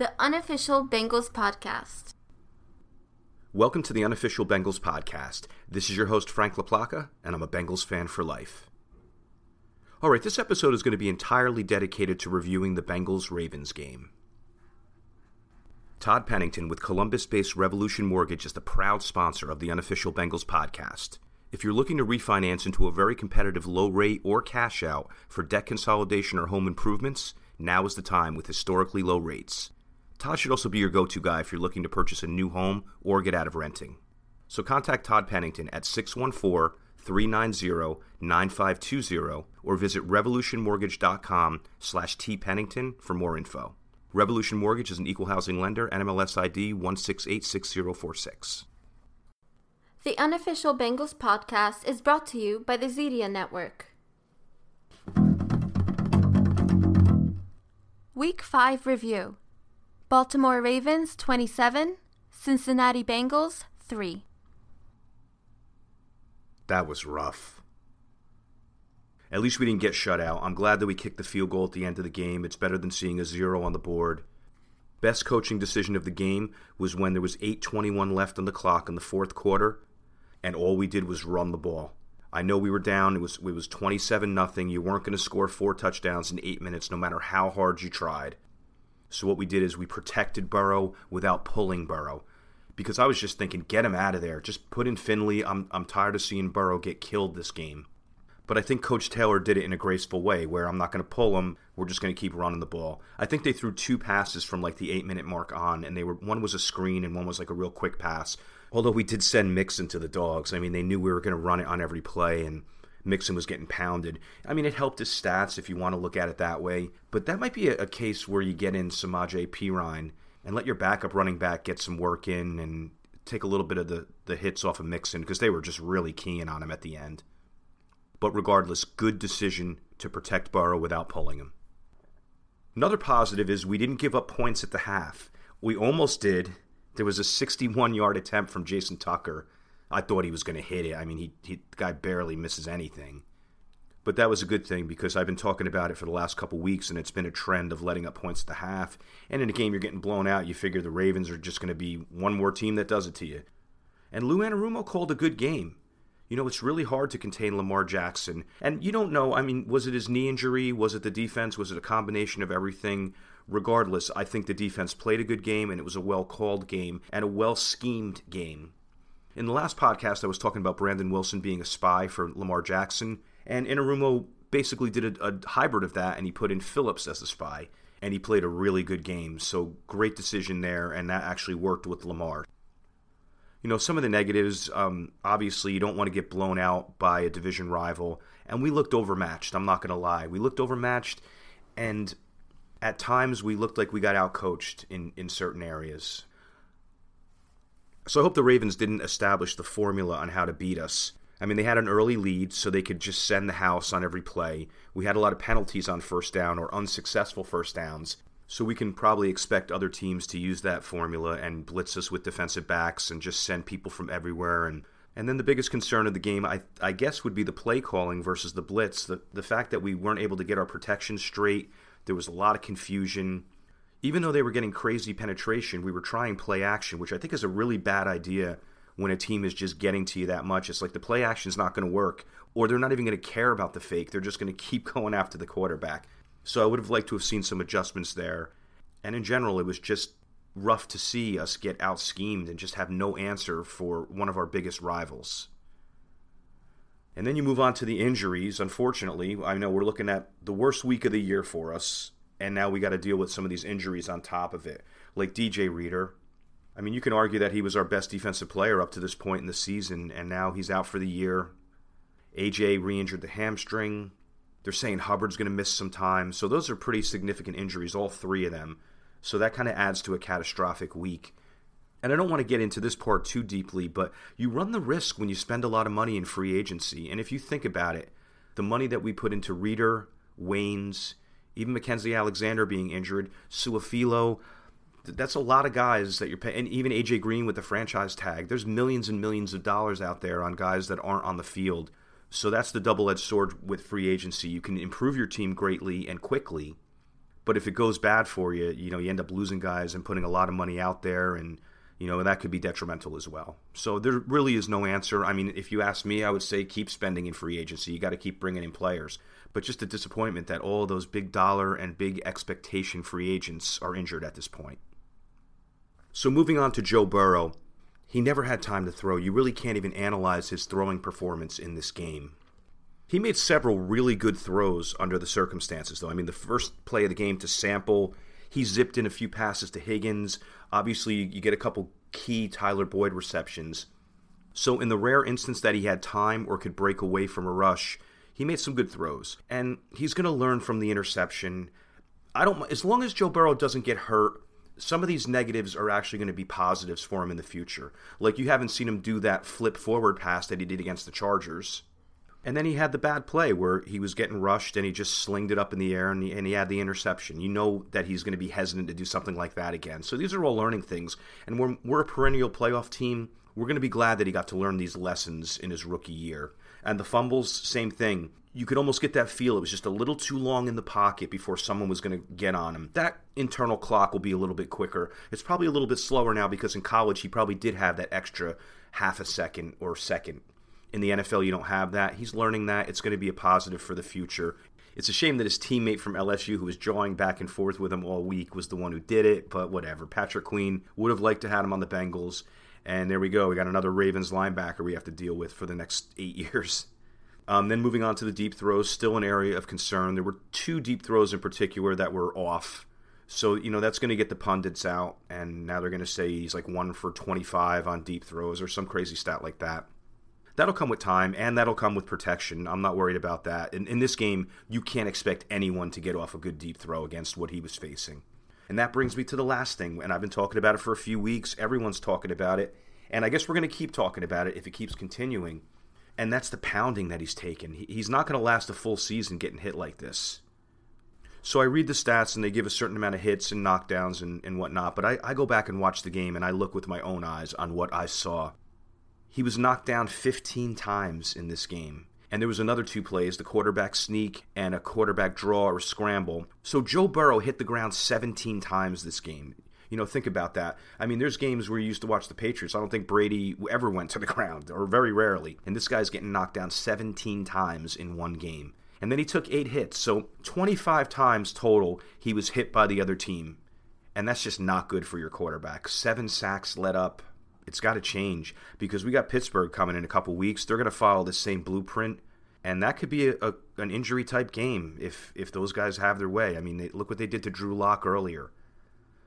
the unofficial Bengals podcast. Welcome to the unofficial Bengals podcast. This is your host, Frank LaPlaca, and I'm a Bengals fan for life. All right, this episode is going to be entirely dedicated to reviewing the Bengals Ravens game. Todd Pennington with Columbus based Revolution Mortgage is the proud sponsor of the unofficial Bengals podcast. If you're looking to refinance into a very competitive low rate or cash out for debt consolidation or home improvements, now is the time with historically low rates. Todd should also be your go to guy if you're looking to purchase a new home or get out of renting. So contact Todd Pennington at 614 390 9520 or visit revolutionmortgage.com slash tpennington for more info. Revolution Mortgage is an equal housing lender, NMLS ID 1686046. The unofficial Bengals podcast is brought to you by the Zedia Network. Week 5 Review Baltimore Ravens 27, Cincinnati Bengals 3. That was rough. At least we didn't get shut out. I'm glad that we kicked the field goal at the end of the game. It's better than seeing a zero on the board. Best coaching decision of the game was when there was 8:21 left on the clock in the fourth quarter and all we did was run the ball. I know we were down. It was it was 27 nothing. You weren't going to score four touchdowns in 8 minutes no matter how hard you tried. So what we did is we protected Burrow without pulling Burrow. Because I was just thinking, get him out of there. Just put in Finley. I'm, I'm tired of seeing Burrow get killed this game. But I think Coach Taylor did it in a graceful way where I'm not going to pull him. We're just going to keep running the ball. I think they threw two passes from like the eight minute mark on, and they were one was a screen and one was like a real quick pass. Although we did send Mixon to the dogs. I mean, they knew we were going to run it on every play, and Mixon was getting pounded. I mean, it helped his stats if you want to look at it that way. But that might be a, a case where you get in Samaje Perine and let your backup running back get some work in and take a little bit of the, the hits off of Mixon because they were just really keying on him at the end. But regardless, good decision to protect Burrow without pulling him. Another positive is we didn't give up points at the half. We almost did. There was a 61 yard attempt from Justin Tucker I thought he was going to hit it. I mean, he, he the guy barely misses anything. But that was a good thing because I've been talking about it for the last couple weeks, and it's been a trend of letting up points at the half. And in a game you're getting blown out, you figure the Ravens are just going to be one more team that does it to you. And Lou Anarumo called a good game. You know, it's really hard to contain Lamar Jackson. And you don't know, I mean, was it his knee injury? Was it the defense? Was it a combination of everything? Regardless, I think the defense played a good game, and it was a well called game and a well schemed game. In the last podcast, I was talking about Brandon Wilson being a spy for Lamar Jackson, and Anarumo basically did a, a hybrid of that, and he put in Phillips as a spy, and he played a really good game. So great decision there, and that actually worked with Lamar. You know, some of the negatives, um, obviously, you don't want to get blown out by a division rival, and we looked overmatched. I'm not going to lie. We looked overmatched, and at times we looked like we got outcoached in, in certain areas. So I hope the Ravens didn't establish the formula on how to beat us. I mean, they had an early lead, so they could just send the house on every play. We had a lot of penalties on first down or unsuccessful first downs, so we can probably expect other teams to use that formula and blitz us with defensive backs and just send people from everywhere. And, and then the biggest concern of the game, I, I guess, would be the play calling versus the blitz. The, the fact that we weren't able to get our protection straight, there was a lot of confusion even though they were getting crazy penetration, we were trying play action, which I think is a really bad idea when a team is just getting to you that much. It's like the play action is not going to work, or they're not even going to care about the fake. They're just going to keep going after the quarterback. So I would have liked to have seen some adjustments there. And in general, it was just rough to see us get out schemed and just have no answer for one of our biggest rivals. And then you move on to the injuries. Unfortunately, I know we're looking at the worst week of the year for us and now we got to deal with some of these injuries on top of it, like DJ Reader. I mean, you can argue that he was our best defensive player up to this point in the season, and now he's out for the year. AJ re injured the hamstring. They're saying Hubbard's going to miss some time. So those are pretty significant injuries, all three of them. So that kind of adds to a catastrophic week. And I don't want to get into this part too deeply, but you run the risk when you spend a lot of money in free agency. And if you think about it, the money that we put into Reader, Waynes, even Mackensie Alexander being injured, Su'a-Filo. That's a lot of guys that you're paying, and even AJ Green with the franchise tag. There's millions and millions of dollars out there on guys that aren't on the field. So that's the double edged sword with free agency. You can improve your team greatly and quickly, But if it goes bad for you, you know, you end up losing guys and putting a lot of money out there and you know, that could be detrimental as well. So there really is no answer. I mean, if you ask me, I would say keep spending in free agency. You got to keep bringing in players. But just a disappointment that all those big dollar and big expectation free agents are injured at this point. So moving on to Joe Burrow, he never had time to throw. You really can't even analyze his throwing performance in this game. He made several really good throws under the circumstances, though. I mean, the first play of the game to Sample, he zipped in a few passes to Higgins. Obviously, you get a couple key Tyler Boyd receptions. So, in the rare instance that he had time or could break away from a rush, he made some good throws. And he's going to learn from the interception. I don't as long as Joe Burrow doesn't get hurt, some of these negatives are actually going to be positives for him in the future. Like you haven't seen him do that flip forward pass that he did against the Chargers. And then he had the bad play where he was getting rushed and he just slinged it up in the air and he, and he had the interception. You know that he's going to be hesitant to do something like that again. So these are all learning things. And we're, we're a perennial playoff team. We're going to be glad that he got to learn these lessons in his rookie year. And the fumbles, same thing. You could almost get that feel it was just a little too long in the pocket before someone was going to get on him. That internal clock will be a little bit quicker. It's probably a little bit slower now because in college he probably did have that extra half a second or second in the NFL, you don't have that. He's learning that. It's going to be a positive for the future. It's a shame that his teammate from LSU, who was jawing back and forth with him all week, was the one who did it, but whatever. Patrick Queen would have liked to have him on the Bengals. And there we go. We got another Ravens linebacker we have to deal with for the next eight years. Um, then moving on to the deep throws, still an area of concern. There were two deep throws in particular that were off. So, you know, that's going to get the pundits out. And now they're going to say he's like one for 25 on deep throws or some crazy stat like that. That'll come with time and that'll come with protection. I'm not worried about that. In, in this game, you can't expect anyone to get off a good deep throw against what he was facing. And that brings me to the last thing, and I've been talking about it for a few weeks. Everyone's talking about it, and I guess we're going to keep talking about it if it keeps continuing. And that's the pounding that he's taken. He's not going to last a full season getting hit like this. So I read the stats, and they give a certain amount of hits and knockdowns and, and whatnot, but I, I go back and watch the game, and I look with my own eyes on what I saw. He was knocked down 15 times in this game. And there was another two plays, the quarterback sneak and a quarterback draw or scramble. So Joe Burrow hit the ground 17 times this game. You know, think about that. I mean, there's games where you used to watch the Patriots. I don't think Brady ever went to the ground, or very rarely. And this guy's getting knocked down 17 times in one game. And then he took eight hits. So 25 times total, he was hit by the other team. And that's just not good for your quarterback. Seven sacks let up it's got to change because we got Pittsburgh coming in a couple weeks. They're going to follow the same blueprint, and that could be a, a, an injury type game if if those guys have their way. I mean, they, look what they did to Drew Lock earlier.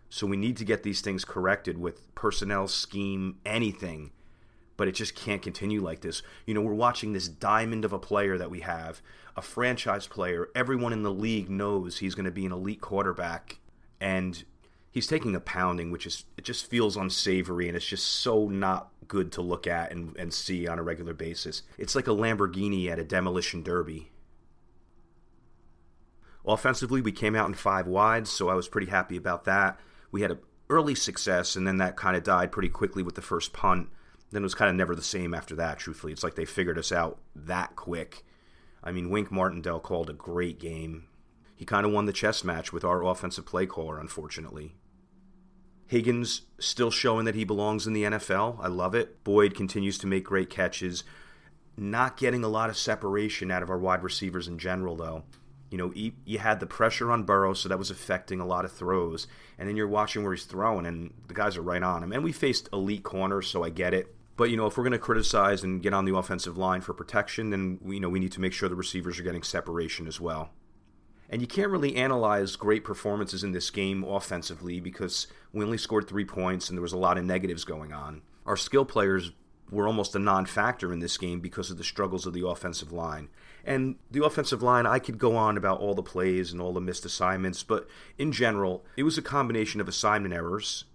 So we need to get these things corrected with personnel, scheme, anything. But it just can't continue like this. You know, we're watching this diamond of a player that we have, a franchise player. Everyone in the league knows he's going to be an elite quarterback, and he's taking a pounding, which is it just feels unsavory and it's just so not good to look at and, and see on a regular basis. It's like a Lamborghini at a demolition derby. Offensively, we came out in five wides, so I was pretty happy about that. We had an early success, and then that kind of died pretty quickly with the first punt. Then it was kind of never the same after that, truthfully. It's like they figured us out that quick. I mean, Wink Martindale called a great game. He kind of won the chess match with our offensive play caller, unfortunately. Higgins still showing that he belongs in the NFL. I love it. Boyd continues to make great catches. Not getting a lot of separation out of our wide receivers in general, though. You know, you had the pressure on Burrow, so that was affecting a lot of throws. And then you're watching where he's throwing, and the guys are right on him. And we faced elite corners, so I get it. But you know, if we're going to criticize and get on the offensive line for protection, then you know we need to make sure the receivers are getting separation as well. And you can't really analyze great performances in this game offensively because we only scored three points and there was a lot of negatives going on. Our skill players were almost a non factor in this game because of the struggles of the offensive line. And the offensive line, I could go on about all the plays and all the missed assignments, but in general, it was a combination of assignment errors,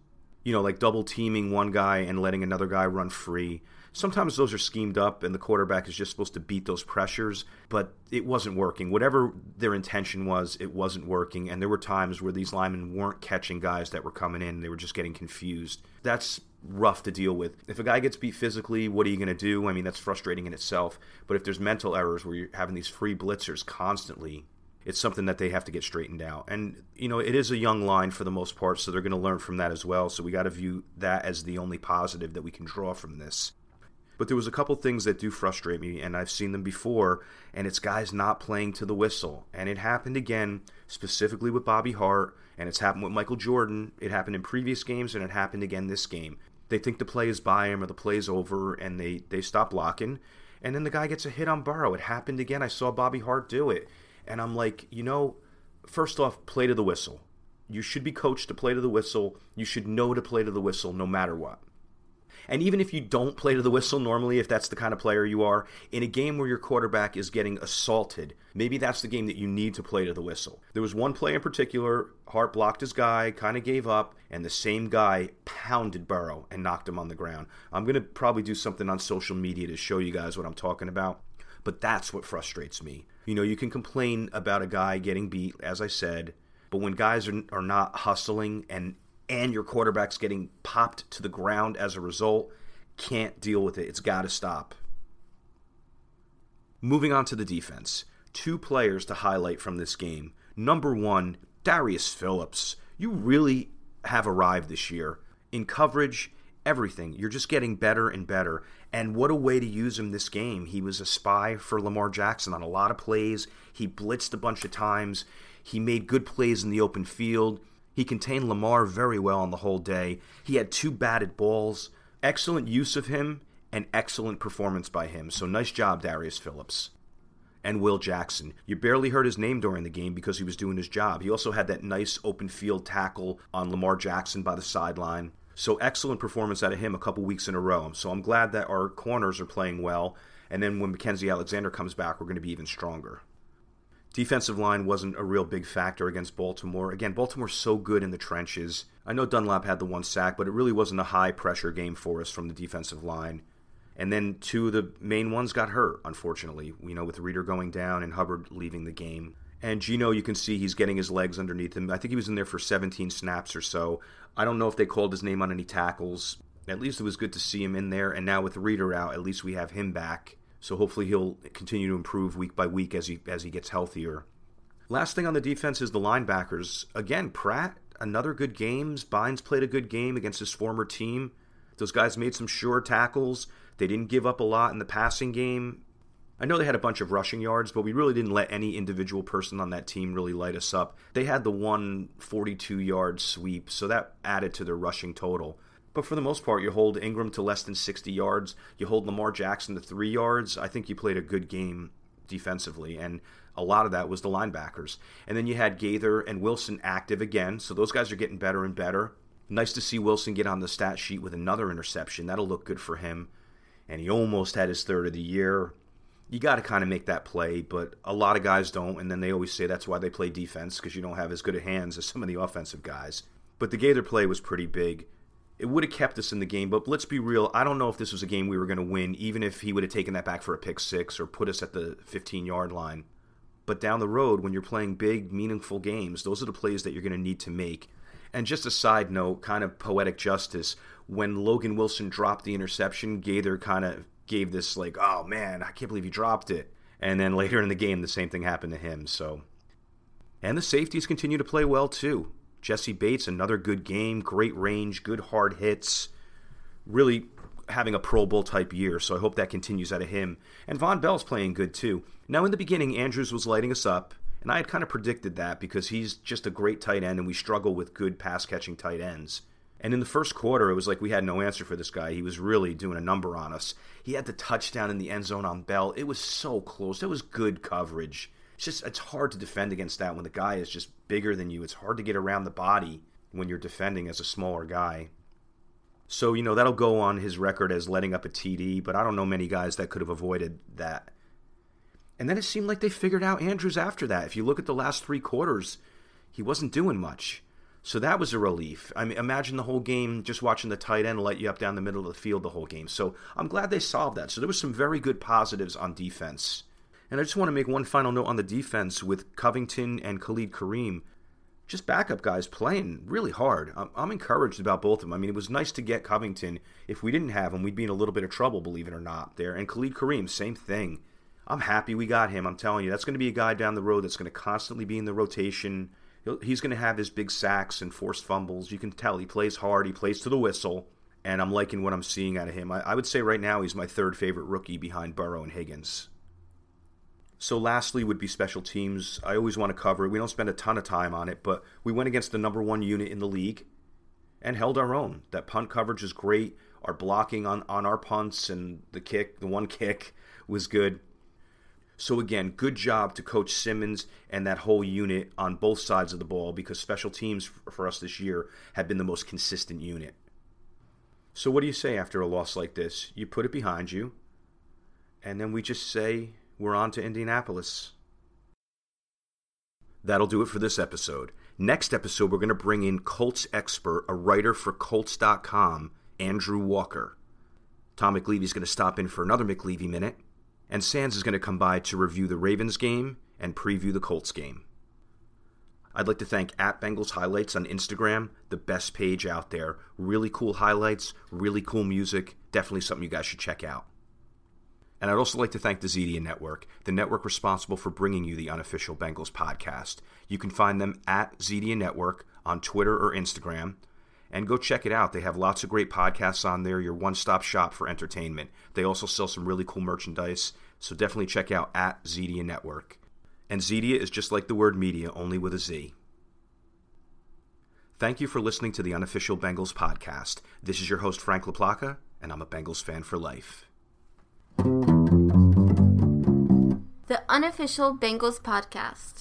you know, like double teaming one guy and letting another guy run free, Sometimes those are schemed up and the quarterback is just supposed to beat those pressures, but it wasn't working. Whatever their intention was, it wasn't working. And there were times where these linemen weren't catching guys that were coming in, they were just getting confused. That's rough to deal with. If a guy gets beat physically, what are you going to do? I mean, that's frustrating in itself. But if there's mental errors where you're having these free blitzers constantly, it's something that they have to get straightened out. And, you know, it is a young line for the most part, so they're going to learn from that as well. So we got to view that as the only positive that we can draw from this. But there was a couple things that do frustrate me, and I've seen them before, and it's guys not playing to the whistle. And it happened again, specifically with Bobby Hart, and it's happened with Michael Jordan. It happened in previous games, and it happened again this game. They think the play is by him or the play is over, and they, they stop blocking. And then the guy gets a hit on Burrow. It happened again. I saw Bobby Hart do it. And I'm like, you know, first off, play to the whistle. You should be coached to play to the whistle. You should know to play to the whistle no matter what. And even if you don't play to the whistle normally, if that's the kind of player you are, in a game where your quarterback is getting assaulted, maybe that's the game that you need to play to the whistle. There was one play in particular, Hart blocked his guy, kind of gave up, and the same guy pounded Burrow and knocked him on the ground. I'm going to probably do something on social media to show you guys what I'm talking about, but that's what frustrates me. You know, you can complain about a guy getting beat, as I said, but when guys are, are not hustling and and your quarterback's getting popped to the ground as a result, can't deal with it. It's got to stop. Moving on to the defense. Two players to highlight from this game. Number one, Darius Phillips. You really have arrived this year. In coverage, everything. You're just getting better and better. And what a way to use him this game. He was a spy for Lamar Jackson on a lot of plays. He blitzed a bunch of times. He made good plays in the open field. He contained Lamar very well on the whole day. He had two batted balls. Excellent use of him and excellent performance by him. So nice job, Darius Phillips. And Will Jackson. You barely heard his name during the game because he was doing his job. He also had that nice open field tackle on Lamar Jackson by the sideline. So excellent performance out of him a couple weeks in a row. So I'm glad that our corners are playing well. And then when Mackensie Alexander comes back, we're going to be even stronger. Defensive line wasn't a real big factor against Baltimore. Again, Baltimore's so good in the trenches. I know Dunlap had the one sack, but it really wasn't a high pressure game for us from the defensive line. And then two of the main ones got hurt, unfortunately. You know, with Reader going down and Hubbard leaving the game. And Geno, you can see he's getting his legs underneath him. I think he was in there for 17 snaps or so. I don't know if they called his name on any tackles. At least it was good to see him in there. And now with Reader out, at least we have him back. So hopefully he'll continue to improve week by week as he as he gets healthier. Last thing on the defense is the linebackers. Again, Pratt, another good game. Bynes played a good game against his former team. Those guys made some sure tackles. They didn't give up a lot in the passing game. I know they had a bunch of rushing yards, but we really didn't let any individual person on that team really light us up. They had the one 42 yard sweep, so that added to their rushing total. But for the most part, you hold Ingram to less than 60 yards. You hold Lamar Jackson to three yards. I think you played a good game defensively, and a lot of that was the linebackers. And then you had Gaither and Wilson active again, so those guys are getting better and better. Nice to see Wilson get on the stat sheet with another interception. That'll look good for him. And he almost had his third of the year. You got to kind of make that play, but a lot of guys don't, and then they always say that's why they play defense because you don't have as good a hands as some of the offensive guys. But the Gaither play was pretty big it would have kept us in the game. But let's be real. I don't know if this was a game we were going to win, even if he would have taken that back for a pick six or put us at the 15 yard line. But down the road, when you're playing big, meaningful games, those are the plays that you're going to need to make. And just a side note, kind of poetic justice, when Logan Wilson dropped the interception, Gaither kind of gave this, like, oh man, I can't believe he dropped it. And then later in the game, the same thing happened to him. So, and the safeties continue to play well too. Jessie Bates, another good game, great range, good hard hits, really having a Pro Bowl type year. So I hope that continues out of him. And Vonn Bell's playing good too. Now, in the beginning, Andrews was lighting us up, and I had kind of predicted that because he's just a great tight end, and we struggle with good pass catching tight ends. And in the first quarter, it was like we had no answer for this guy. He was really doing a number on us. He had the touchdown in the end zone on Bell. It was so close. It was good coverage it's just it's hard to defend against that when the guy is just bigger than you. It's hard to get around the body when you're defending as a smaller guy. So, you know, that'll go on his record as letting up a TD, but I don't know many guys that could have avoided that. And then it seemed like they figured out Andrews after that. If you look at the last three quarters, he wasn't doing much. So that was a relief. I mean, imagine the whole game just watching the tight end light you up down the middle of the field the whole game. So I'm glad they solved that. So there was some very good positives on defense. And I just want to make one final note on the defense with Covington and Khalid Kareem. Just backup guys playing really hard. I'm, encouraged about both of them. I mean, it was nice to get Covington. If we didn't have him, we'd be in a little bit of trouble, believe it or not, there. And Khalid Kareem, same thing. I'm happy we got him. I'm telling you, that's going to be a guy down the road that's going to constantly be in the rotation. He's going to have his big sacks and forced fumbles. You can tell he plays hard. He plays to the whistle, and I'm liking what I'm seeing out of him. I would say right now he's my third favorite rookie behind Burrow and Higgins. So, lastly, would be special teams. I always want to cover it. We don't spend a ton of time on it, but we went against the number one unit in the league and held our own. That punt coverage is great. Our blocking on, on our punts and the kick, the one kick, was good. So again, good job to Coach Simmons and that whole unit on both sides of the ball because special teams for us this year have been the most consistent unit. So what do you say after a loss like this? You put it behind you, and then we just say we're on to Indianapolis. That'll do it for this episode. Next episode, we're going to bring in Colts expert, a writer for Colts.com, Andrew Walker. Tom McLeavy's going to stop in for another McLeavy minute and Sands is going to come by to review the Ravens game and preview the Colts game. I'd like to thank at Bengals Highlights on Instagram, the best page out there. Really cool highlights, really cool music. Definitely something you guys should check out. And I'd also like to thank the Zedia Network, the network responsible for bringing you the unofficial Bengals podcast. You can find them at Zedia Network on Twitter or Instagram, and go check it out. They have lots of great podcasts on there, your one stop shop for entertainment. They also sell some really cool merchandise, so definitely check out at Zedia Network. And Zedia is just like the word media, only with a Z. Thank you for listening to the unofficial Bengals podcast. This is your host, Frank LaPlaca, and I'm a Bengals fan for life. The unofficial Bengals podcast.